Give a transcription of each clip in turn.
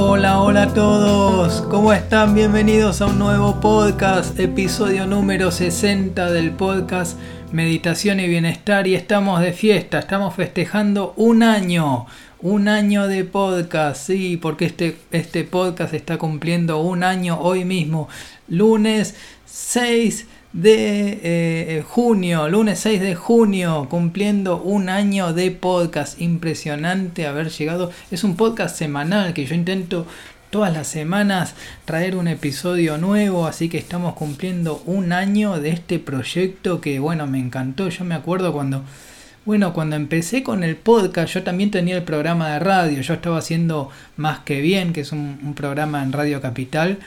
Hola, hola a todos, ¿cómo están? Bienvenidos a un nuevo podcast, episodio número 60 del podcast Meditación y Bienestar. Y estamos de fiesta, estamos festejando un año, un año de podcast, sí, porque este, este podcast está cumpliendo un año hoy mismo, lunes 6 de eh, eh, junio, lunes 6 de junio, cumpliendo un año de podcast. Impresionante haber llegado. Es un podcast semanal que yo intento todas las semanas traer un episodio nuevo, así que estamos cumpliendo un año de este proyecto que bueno, me encantó. Yo me acuerdo cuando bueno, cuando empecé con el podcast, yo también tenía el programa de radio. Yo estaba haciendo Más que Bien, que es un, programa en Radio Capital.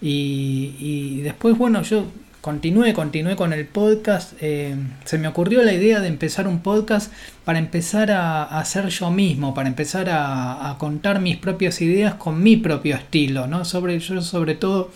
Y, y, después, bueno, yo continué, continué con el podcast. Eh, se me ocurrió la idea de empezar un podcast para empezar a, hacer yo mismo, para empezar a, contar mis propias ideas con mi propio estilo, ¿no? Sobre, yo sobre todo,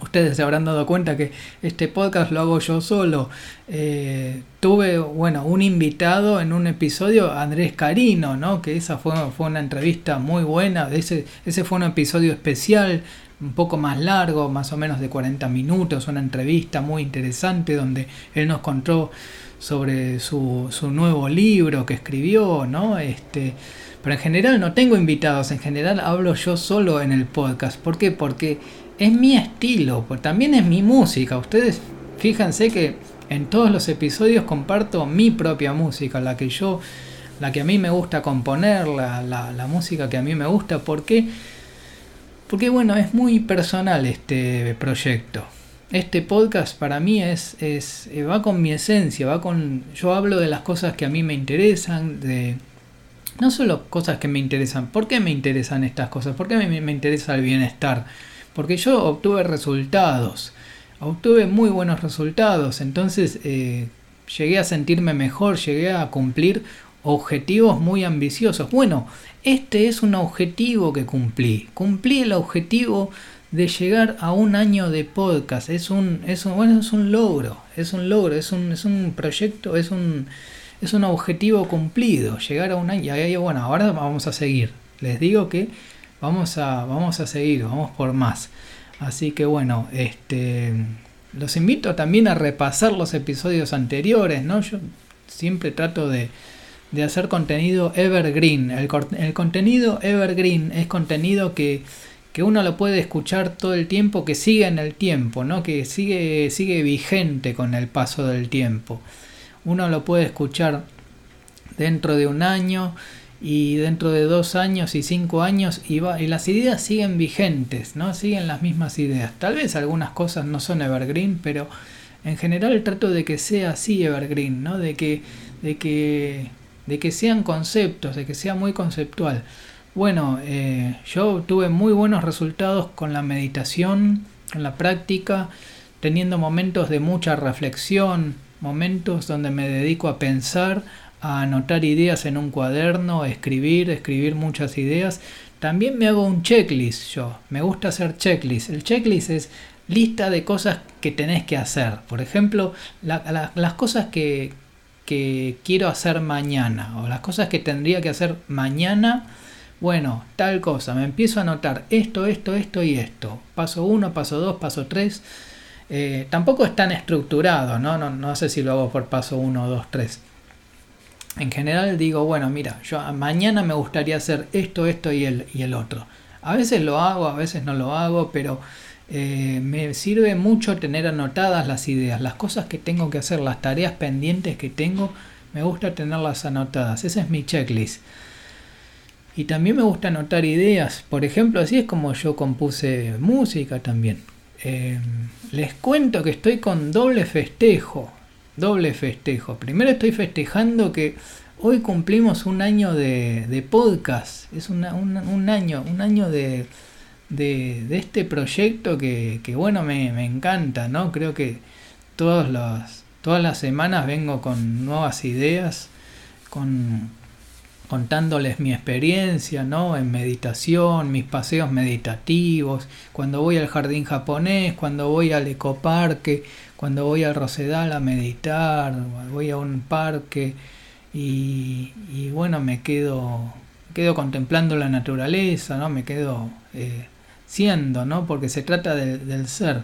ustedes se habrán dado cuenta que este podcast lo hago yo solo. Eh, tuve, bueno, un invitado en un episodio, Andrés Carino, ¿no? Que esa fue, fue una entrevista muy buena, ese, ese fue un episodio especial un poco más largo, más o menos de 40 minutos, una entrevista muy interesante donde él nos contó sobre su, su nuevo libro que escribió, ¿no? Este, pero en general no tengo invitados, en general hablo yo solo en el podcast. ¿Por qué? Porque es mi estilo, pues también es mi música. Ustedes fíjense que en todos los episodios comparto mi propia música, la que yo, la que a mí me gusta componer, la, la, la música que a mí me gusta. ¿Por qué? Porque bueno, es muy personal este proyecto. Este podcast para mí es, es eh, va con mi esencia, va con yo hablo de las cosas que a mí me interesan, de no solo cosas que me interesan. ¿Por qué me interesan estas cosas? ¿Por qué me, interesa el bienestar? Porque yo obtuve resultados, obtuve muy buenos resultados, entonces eh, llegué a sentirme mejor, llegué a cumplir objetivos muy ambiciosos. Bueno, este es un objetivo que cumplí. Cumplí el objetivo de llegar a un año de podcast. Es un, bueno, es un logro, es un logro, es un, es un proyecto, es un, es un objetivo cumplido. Llegar a un año. Y bueno, ahora vamos a seguir. Les digo que vamos a, vamos a seguir, vamos por más. Así que bueno, este, los invito también a repasar los episodios anteriores, ¿no? Yo siempre trato de, de hacer contenido evergreen. El, el contenido evergreen es contenido que, que, uno lo puede escuchar todo el tiempo, que sigue en el tiempo, ¿no? que sigue, sigue vigente con el paso del tiempo. Uno lo puede escuchar dentro de un año y dentro de dos años y cinco años y, va, y las ideas siguen vigentes, ¿no? siguen las mismas ideas. Tal vez algunas cosas no son evergreen, pero en general trato de que sea así evergreen, ¿no? de, que, de que de que sean conceptos, de que sea muy conceptual. Bueno, eh, yo tuve muy buenos resultados con la meditación, con la práctica, teniendo momentos de mucha reflexión, momentos donde me dedico a pensar, a anotar ideas en un cuaderno, a escribir, escribir muchas ideas. También me hago un checklist yo, me gusta hacer checklist. El checklist es lista de cosas que tenés que hacer. Por ejemplo, las cosas que, que quiero hacer mañana o las cosas que tendría que hacer mañana. Bueno, tal cosa, me empiezo a anotar esto, esto, esto y esto. Paso 1, paso 2, paso 3. Eh, tampoco es tan estructurado, ¿no? ¿no? No sé si lo hago por paso 1, 2, 3. En general digo, bueno, mira, yo mañana me gustaría hacer esto, esto y el, y el otro. A veces lo hago, a veces no lo hago, pero eh, me sirve mucho tener anotadas las ideas, las cosas que tengo que hacer, las tareas pendientes que tengo, me gusta tenerlas anotadas. Ese es mi checklist. Y también me gusta anotar ideas. Por ejemplo, así es como yo compuse música también. Eh, les cuento que estoy con doble festejo. Doble festejo. Primero estoy festejando que hoy cumplimos un año de, podcast. Es un año, un año de, de, este proyecto que, bueno, me, encanta, ¿no? Creo que todas las, todas las semanas vengo con nuevas ideas, con, contándoles mi experiencia, ¿no? En meditación, mis paseos meditativos, cuando voy al jardín japonés, cuando voy al ecoparque, cuando voy al Rosedal a meditar, voy a un parque y, y bueno, me quedo quedo contemplando la naturaleza, ¿no? Me quedo eh, siendo, ¿no? Porque se trata del ser.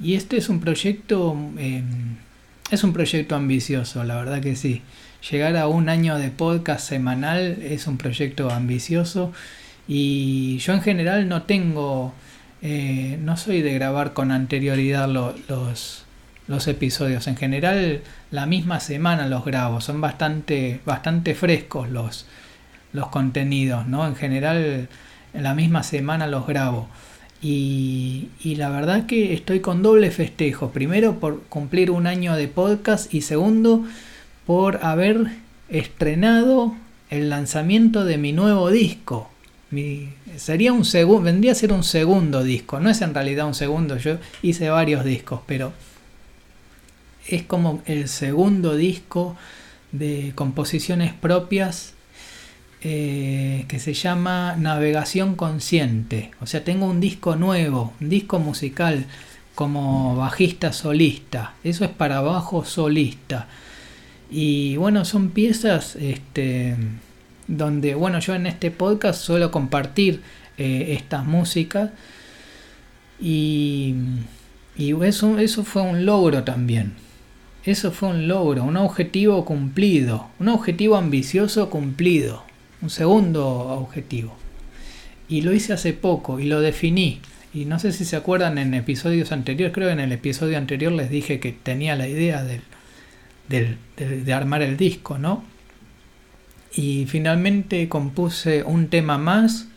Y este es un proyecto, eh, es un proyecto ambicioso, la verdad que sí. Llegar a un año de podcast semanal es un proyecto ambicioso y yo en general no tengo, eh, no soy de grabar con anterioridad los, los episodios. En general la misma semana los grabo, son bastante, bastante frescos los, los contenidos, ¿no? En general en la misma semana los grabo. Y, y, la verdad que estoy con doble festejo. Primero por cumplir un año de podcast y segundo por haber estrenado el lanzamiento de mi nuevo disco. Sería un segundo, vendría a ser un segundo disco. No es en realidad un segundo, yo hice varios discos, pero es como el segundo disco de composiciones propias eh, que se llama Navegación Consciente. O sea, tengo un disco nuevo, un disco musical como bajista solista. Eso es para bajo solista. Y bueno, son piezas este, donde, bueno, yo en este podcast suelo compartir eh, estas músicas. Y, y eso, eso fue un logro también. Eso fue un logro, un objetivo cumplido, un objetivo ambicioso cumplido, un segundo objetivo. Y lo hice hace poco y lo definí. Y no sé si se acuerdan en episodios anteriores, creo que en el episodio anterior les dije que tenía la idea del, de armar el disco, ¿no? Y finalmente compuse un tema más,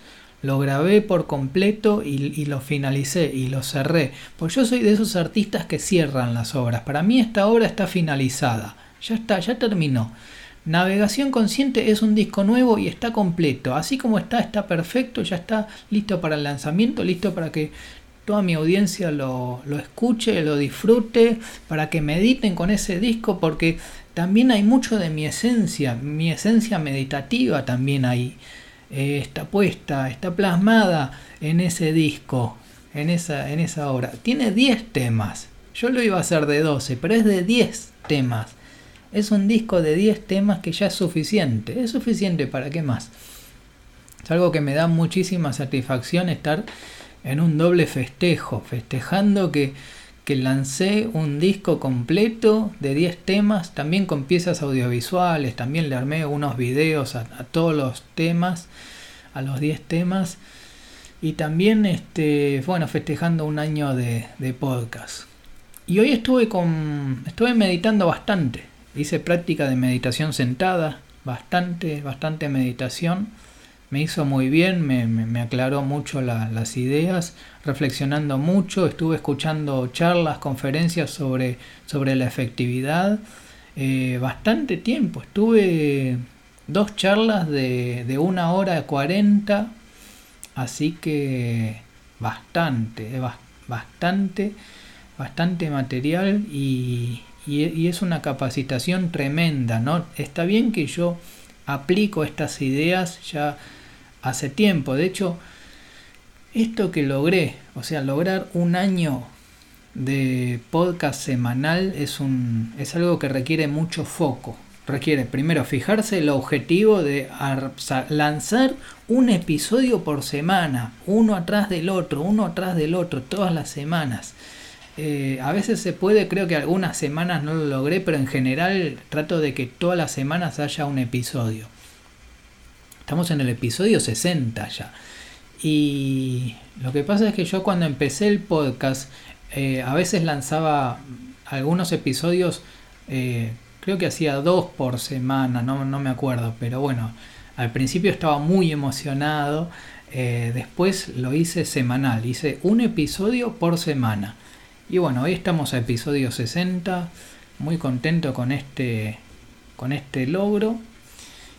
lo grabé por completo y, lo finalicé y lo cerré. Pues yo soy de esos artistas que cierran las obras. Para mí esta obra está finalizada. Ya está, ya terminó. Navegación Consciente es un disco nuevo y está completo. Así como está, está perfecto, ya está listo para el lanzamiento, listo para que toda mi audiencia lo, lo, escuche, lo disfrute, para que mediten con ese disco, porque también hay mucho de mi esencia, mi esencia meditativa también ahí. Eh, está puesta, está plasmada en ese disco, en esa, en esa obra. Tiene 10 temas. Yo lo iba a hacer de 12, pero es de 10 temas. Es un disco de 10 temas que ya es suficiente. Es suficiente para qué más. Es algo que me da muchísima satisfacción estar en un doble festejo, festejando que, que lancé un disco completo de 10 temas, también con piezas audiovisuales, también le armé unos videos a, todos los temas, a los 10 temas, y también este, bueno, festejando un año de, de podcast. Y hoy estuve con. estuve meditando bastante. Hice práctica de meditación sentada, bastante, bastante meditación. Me hizo muy bien, me, aclaró mucho las ideas, reflexionando mucho, estuve escuchando charlas, conferencias sobre, sobre la efectividad, eh, bastante tiempo, estuve dos charlas de, de una hora cuarenta, así que bastante, bastante, bastante material y, y es una capacitación tremenda, ¿no? Está bien que yo aplico estas ideas ya hace tiempo. De hecho, esto que logré, o sea, lograr un año de podcast semanal es, un, es algo que requiere mucho foco. Requiere primero fijarse el objetivo de lanzar un episodio por semana, uno atrás del otro, uno atrás del otro, todas las semanas. Eh, a veces se puede, creo que algunas semanas no lo logré, pero en general trato de que todas las semanas haya un episodio. Estamos en el episodio 60 ya. Y lo que pasa es que yo cuando empecé el podcast, eh, a veces lanzaba algunos episodios, eh, creo que hacía dos por semana, no, me acuerdo, pero bueno, al principio estaba muy emocionado, después lo hice semanal, hice un episodio por semana. Y bueno, hoy estamos a episodio 60, muy contento con este, con este logro.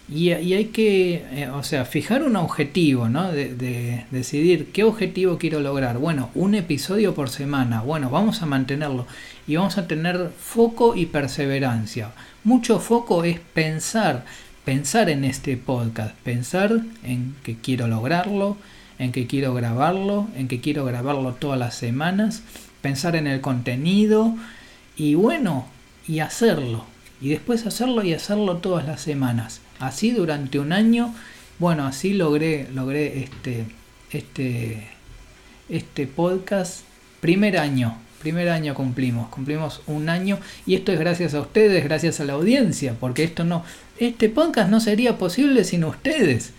Y, hay que, eh, o sea, fijar un objetivo, ¿no? De, decidir qué objetivo quiero lograr. Bueno, un episodio por semana. Bueno, vamos a mantenerlo. Y vamos a tener foco y perseverancia. Mucho foco es pensar, pensar en este podcast. Pensar en que quiero lograrlo, en que quiero grabarlo, en que quiero grabarlo todas las semanas. Pensar en el contenido. Y bueno, y hacerlo. Y después hacerlo y hacerlo todas las semanas así durante un año. Bueno, así logré, logré este, este, este podcast. Primer año, primer año cumplimos, cumplimos un año y esto es gracias a ustedes, gracias a la audiencia, porque esto no, este podcast no sería posible sin ustedes.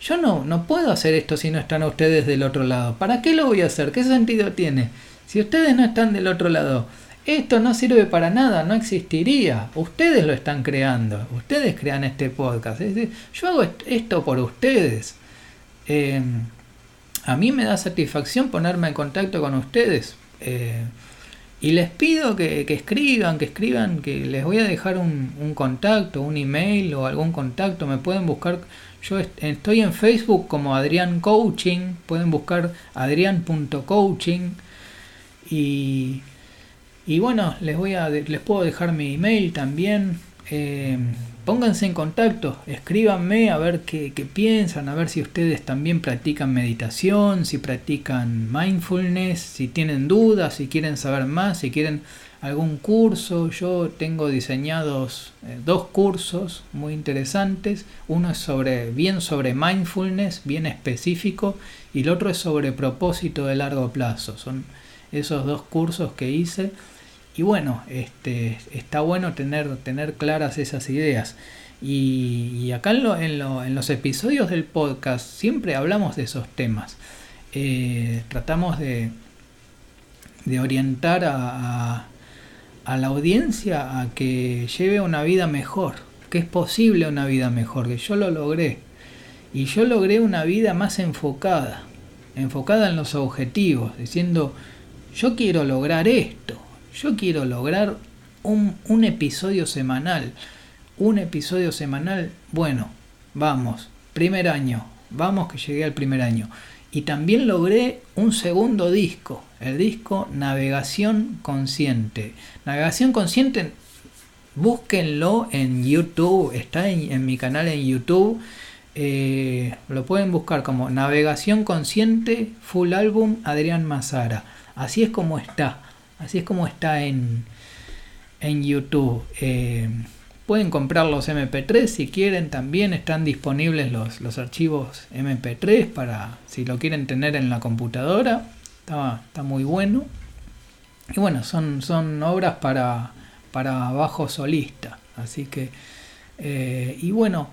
Yo no, no puedo hacer esto si no están ustedes del otro lado. ¿Para qué lo voy a hacer? ¿Qué sentido tiene? Si ustedes no están del otro lado, esto no sirve para nada, no existiría. Ustedes lo están creando, ustedes crean este podcast. yo hago esto por ustedes. Eh, a mí me da satisfacción ponerme en contacto con ustedes. Eh, y les pido que, escriban, que escriban, que les voy a dejar un, un, contacto, un email o algún contacto. Me pueden buscar. Yo estoy en Facebook como Adrián Coaching. Pueden buscar adrián.coaching. Y y bueno, les, voy a, les puedo dejar mi email también. Eh, pónganse en contacto, escríbanme a ver qué, piensan, a ver si ustedes también practican meditación, si practican mindfulness, si tienen dudas, si quieren saber más, si quieren algún curso. Yo tengo diseñados eh, dos cursos muy interesantes. Uno es sobre bien sobre mindfulness, bien específico, y el otro es sobre propósito de largo plazo. Son esos dos cursos que hice y bueno, este, está bueno tener, tener claras esas ideas. Y, acá en, los episodios del podcast siempre hablamos de esos temas. Eh, tratamos de, de orientar a, a, la audiencia a que lleve una vida mejor, que es posible una vida mejor, que yo lo logré. Y yo logré una vida más enfocada, enfocada en los objetivos, diciendo, yo quiero lograr esto, yo quiero lograr un, episodio semanal. Un episodio semanal, bueno, vamos, primer año, vamos que llegué al primer año. Y también logré un segundo disco, el disco Navegación Consciente. Navegación Consciente, búsquenlo en YouTube, está en, mi canal en YouTube. Eh, lo pueden buscar como Navegación Consciente Full Álbum Adrián Mazara. Así es como está. Así es como está en, en YouTube. Eh, pueden comprar los MP3 si quieren, también están disponibles los, los, archivos MP3 para si lo quieren tener en la computadora. Está, muy bueno. Y bueno, son, son obras para, para bajo solista. Así que, eh, y bueno,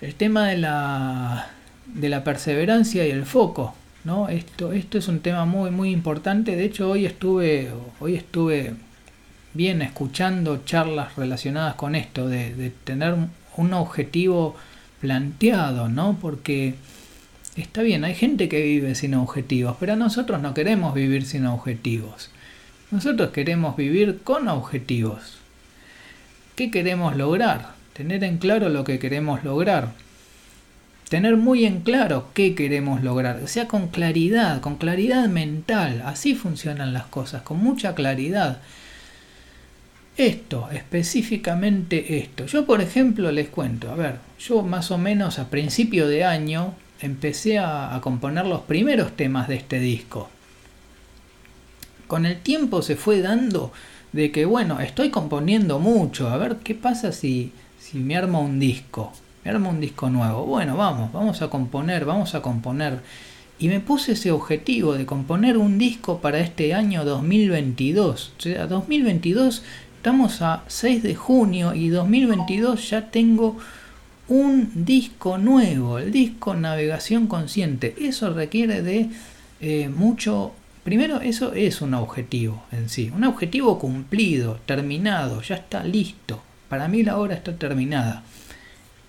el tema de la, de la perseverancia y el foco. ¿No? Esto, esto es un tema muy, muy importante. De hecho, hoy estuve, hoy estuve bien escuchando charlas relacionadas con esto, de, tener un objetivo planteado, ¿no? Porque está bien, hay gente que vive sin objetivos, pero nosotros no queremos vivir sin objetivos. Nosotros queremos vivir con objetivos. ¿Qué queremos lograr? Tener en claro lo que queremos lograr tener muy en claro qué queremos lograr, o sea, con claridad, con claridad mental, así funcionan las cosas, con mucha claridad. Esto, específicamente esto. Yo, por ejemplo, les cuento, a ver, yo más o menos a principio de año empecé a, a componer los primeros temas de este disco. Con el tiempo se fue dando de que, bueno, estoy componiendo mucho, a ver qué pasa si, si me armo un disco me armo un disco nuevo. Bueno, vamos, vamos a componer, vamos a componer. Y me puse ese objetivo de componer un disco para este año 2022. O sea, 2022, estamos a 6 de junio y 2022 ya tengo un disco nuevo, el disco Navegación Consciente. Eso requiere de eh, mucho... Primero, eso es un objetivo en sí, un objetivo cumplido, terminado, ya está listo. Para mí la obra está terminada.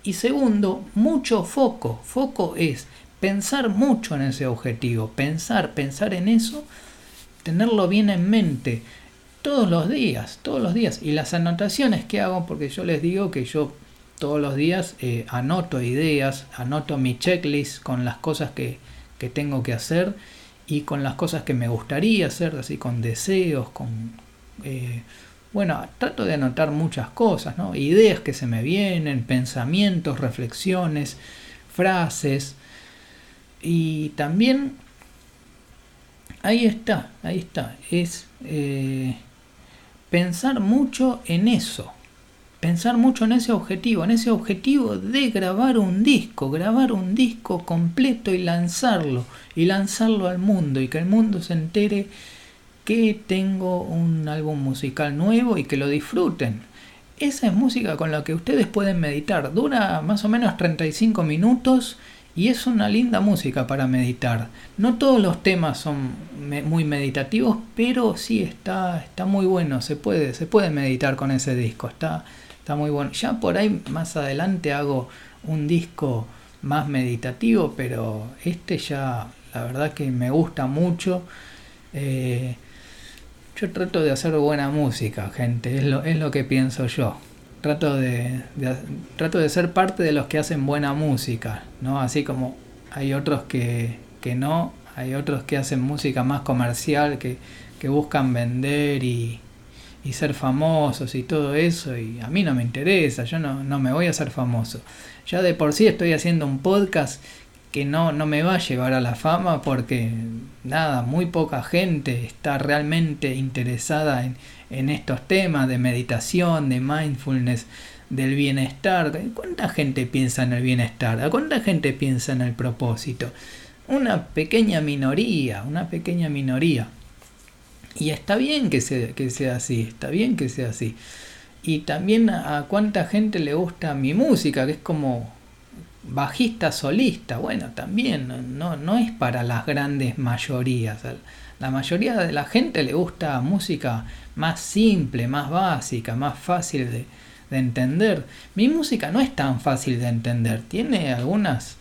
Y segundo, mucho foco. Foco es pensar mucho en ese objetivo, pensar, pensar en eso, tenerlo bien en mente todos los días, todos los días. Y las anotaciones que hago, porque yo les digo que yo todos los días eh, anoto ideas, anoto mi checklist con las cosas que, que, tengo que hacer y con las cosas que me gustaría hacer, así con deseos, con... Eh, bueno, trato de anotar muchas cosas, ¿no? Ideas que se me vienen, pensamientos, reflexiones, frases. Y también, ahí está, ahí está, es eh, pensar mucho en eso, pensar mucho en ese objetivo, en ese objetivo de grabar un disco, grabar un disco completo y lanzarlo, y lanzarlo al mundo, y que el mundo se entere que tengo un álbum musical nuevo y que lo disfruten. Esa es música con la que ustedes pueden meditar. Dura más o menos 35 minutos y es una linda música para meditar. No todos los temas son muy meditativos, pero sí está, está muy bueno. Se puede, se meditar con ese disco. Está, está muy bueno. Ya por ahí más adelante hago un disco más meditativo, pero este ya la verdad que me gusta mucho. Eh, yo trato de hacer buena música, gente, es lo, es lo que pienso yo. Trato de, trato de ser parte de los que hacen buena música, ¿no? Así como hay otros que, que no, hay otros que hacen música más comercial, que, que buscan vender y, y, ser famosos y todo eso, y a mí no me interesa, yo no, no me voy a hacer famoso. Ya de por sí estoy haciendo un podcast que no, no me va a llevar a la fama porque nada, muy poca gente está realmente interesada en, en estos temas de meditación, de mindfulness, del bienestar. ¿Cuánta gente piensa en el bienestar? ¿A cuánta gente piensa en el propósito? Una pequeña minoría, una pequeña minoría. Y está bien que sea, que sea así, está bien que sea así. Y también a cuánta gente le gusta mi música, que es como bajista solista, bueno, también no, no es para las grandes mayorías. La mayoría de la gente le gusta música más simple, más básica, más fácil de, entender. Mi música no es tan fácil de entender, tiene algunas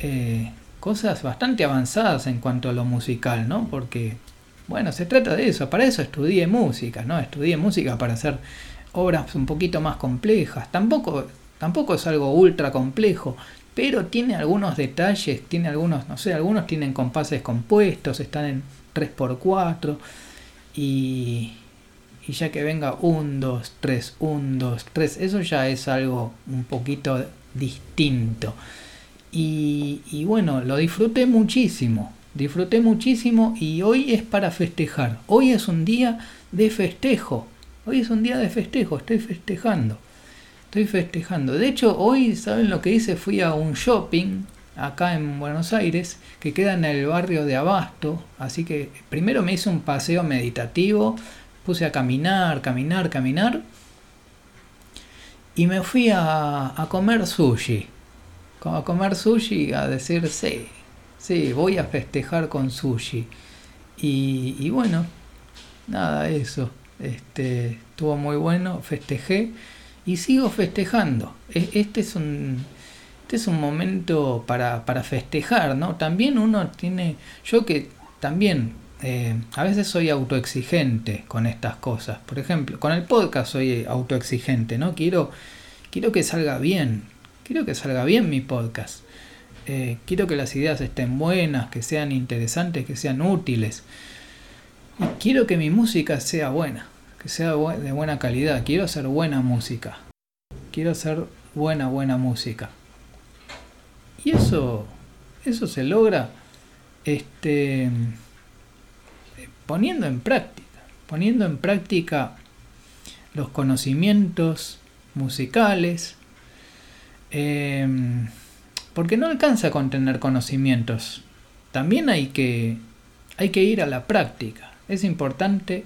eh, cosas bastante avanzadas en cuanto a lo musical, ¿no? Porque, bueno, se trata de eso, para eso estudié música, ¿no? Estudié música para hacer obras un poquito más complejas. Tampoco, tampoco es algo ultra complejo, pero tiene algunos detalles, tiene algunos, no sé, algunos tienen compases compuestos, están en 3x4 y, y ya que venga 1, 2, 3, 1, 2, 3, eso ya es algo un poquito distinto. Y, y, bueno, lo disfruté muchísimo, disfruté muchísimo y hoy es para festejar, hoy es un día de festejo, hoy es un día de festejo, estoy festejando. Estoy festejando. De hecho, hoy, ¿saben lo que hice? Fui a un shopping acá en Buenos Aires que queda en el barrio de Abasto. Así que primero me hice un paseo meditativo. Puse a caminar, caminar, caminar. Y me fui a, comer sushi. A comer sushi, a decir, sí, sí, voy a festejar con sushi. Y, y bueno, nada, eso. Este, estuvo muy bueno, festejé y sigo festejando. Este es un, este es un momento para, para festejar, ¿no? También uno tiene, yo que también eh, a veces soy autoexigente con estas cosas. Por ejemplo, con el podcast soy autoexigente, ¿no? Quiero, quiero que salga bien, quiero que salga bien mi podcast. Eh, quiero que las ideas estén buenas, que sean interesantes, que sean útiles. Y quiero que mi música sea buena que sea de buena calidad. Quiero hacer buena música. Quiero hacer buena, buena música. Y eso, eso se logra este, poniendo en práctica. Poniendo en práctica los conocimientos musicales. Em, porque no alcanza con tener conocimientos. También hay que, hay que ir a la práctica. Es importante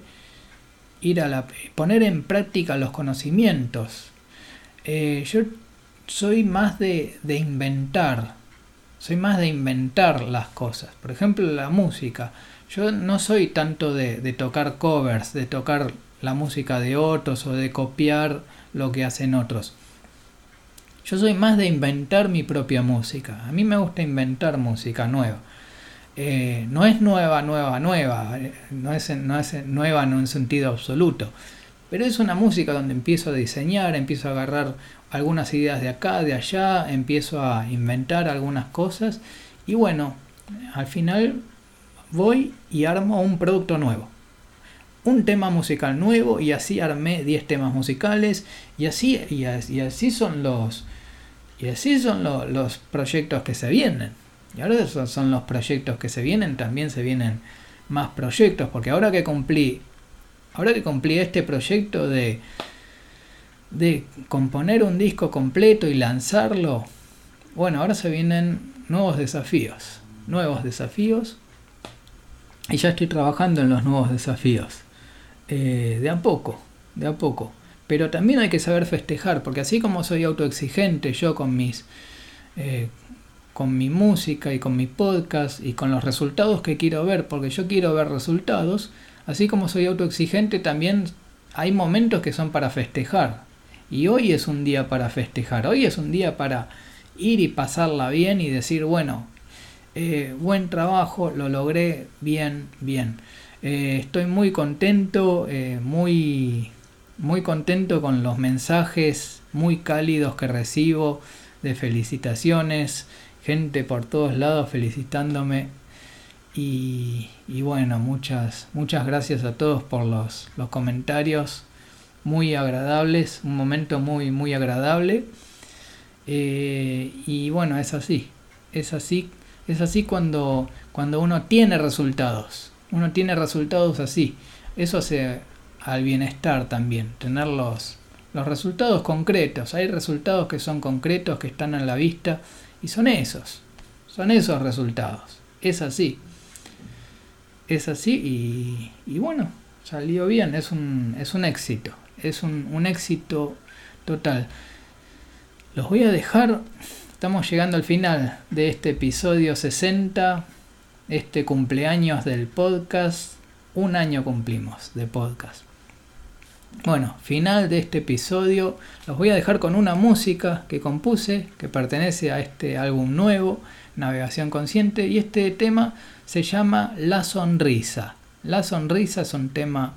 ir a la, poner en práctica los conocimientos. Eh, yo soy más de, de, inventar, soy más de inventar las cosas. Por ejemplo, la música. Yo no soy tanto de, de tocar covers, de tocar la música de otros o de copiar lo que hacen otros. Yo soy más de inventar mi propia música. A mí me gusta inventar música nueva. Eh, no es nueva, nueva, nueva, eh, no es, no es nueva en un sentido absoluto, pero es una música donde empiezo a diseñar, empiezo a agarrar algunas ideas de acá, de allá, empiezo a inventar algunas cosas y bueno, al final voy y armo un producto nuevo. Un tema musical nuevo y así armé 10 temas musicales y así, y así, son los y así son los proyectos que se vienen. Y ahora esos son los proyectos que se vienen, también se vienen más proyectos, porque ahora que cumplí, ahora que cumplí este proyecto de, de componer un disco completo y lanzarlo, bueno, ahora se vienen nuevos desafíos, nuevos desafíos, y ya estoy trabajando en los nuevos desafíos, eh, de a poco, de a poco. Pero también hay que saber festejar, porque así como soy autoexigente yo con mis... Eh, con mi música y con mi podcast y con los resultados que quiero ver, porque yo quiero ver resultados, así como soy autoexigente, también hay momentos que son para festejar. Y hoy es un día para festejar, hoy es un día para ir y pasarla bien y decir, bueno, eh, buen trabajo, lo logré bien, bien. Eh, estoy muy contento, eh, muy, muy contento con los mensajes muy cálidos que recibo de felicitaciones, gente por todos lados felicitándome. Y, bueno, muchas, muchas gracias a todos por los, los comentarios muy agradables, un momento muy, muy agradable. Eh, y bueno, es así, es así, es así cuando, cuando uno tiene resultados, uno tiene resultados así. Eso hace al bienestar también, tener los, los resultados concretos. Hay resultados que son concretos, que están a la vista y son esos, son esos resultados. Es así. Es así y, bueno, salió bien, es un, es un éxito, es un, un éxito total. Los voy a dejar, estamos llegando al final de este episodio 60, este cumpleaños del podcast. Un año cumplimos de podcast. Bueno, final de este episodio. Los voy a dejar con una música que compuse, que pertenece a este álbum nuevo, Navegación Consciente, y este tema se llama La Sonrisa. La Sonrisa es un tema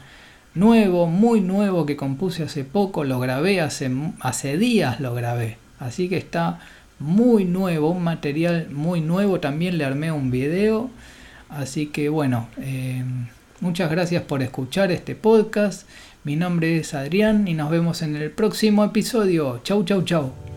nuevo, muy nuevo que compuse hace poco, lo grabé hace, días, lo grabé. Así que está muy nuevo, un material muy nuevo. También le armé un video. Así que bueno, eh, muchas gracias por escuchar este podcast mi nombre es Adrián y nos vemos en el próximo episodio. Chau, chau, chau.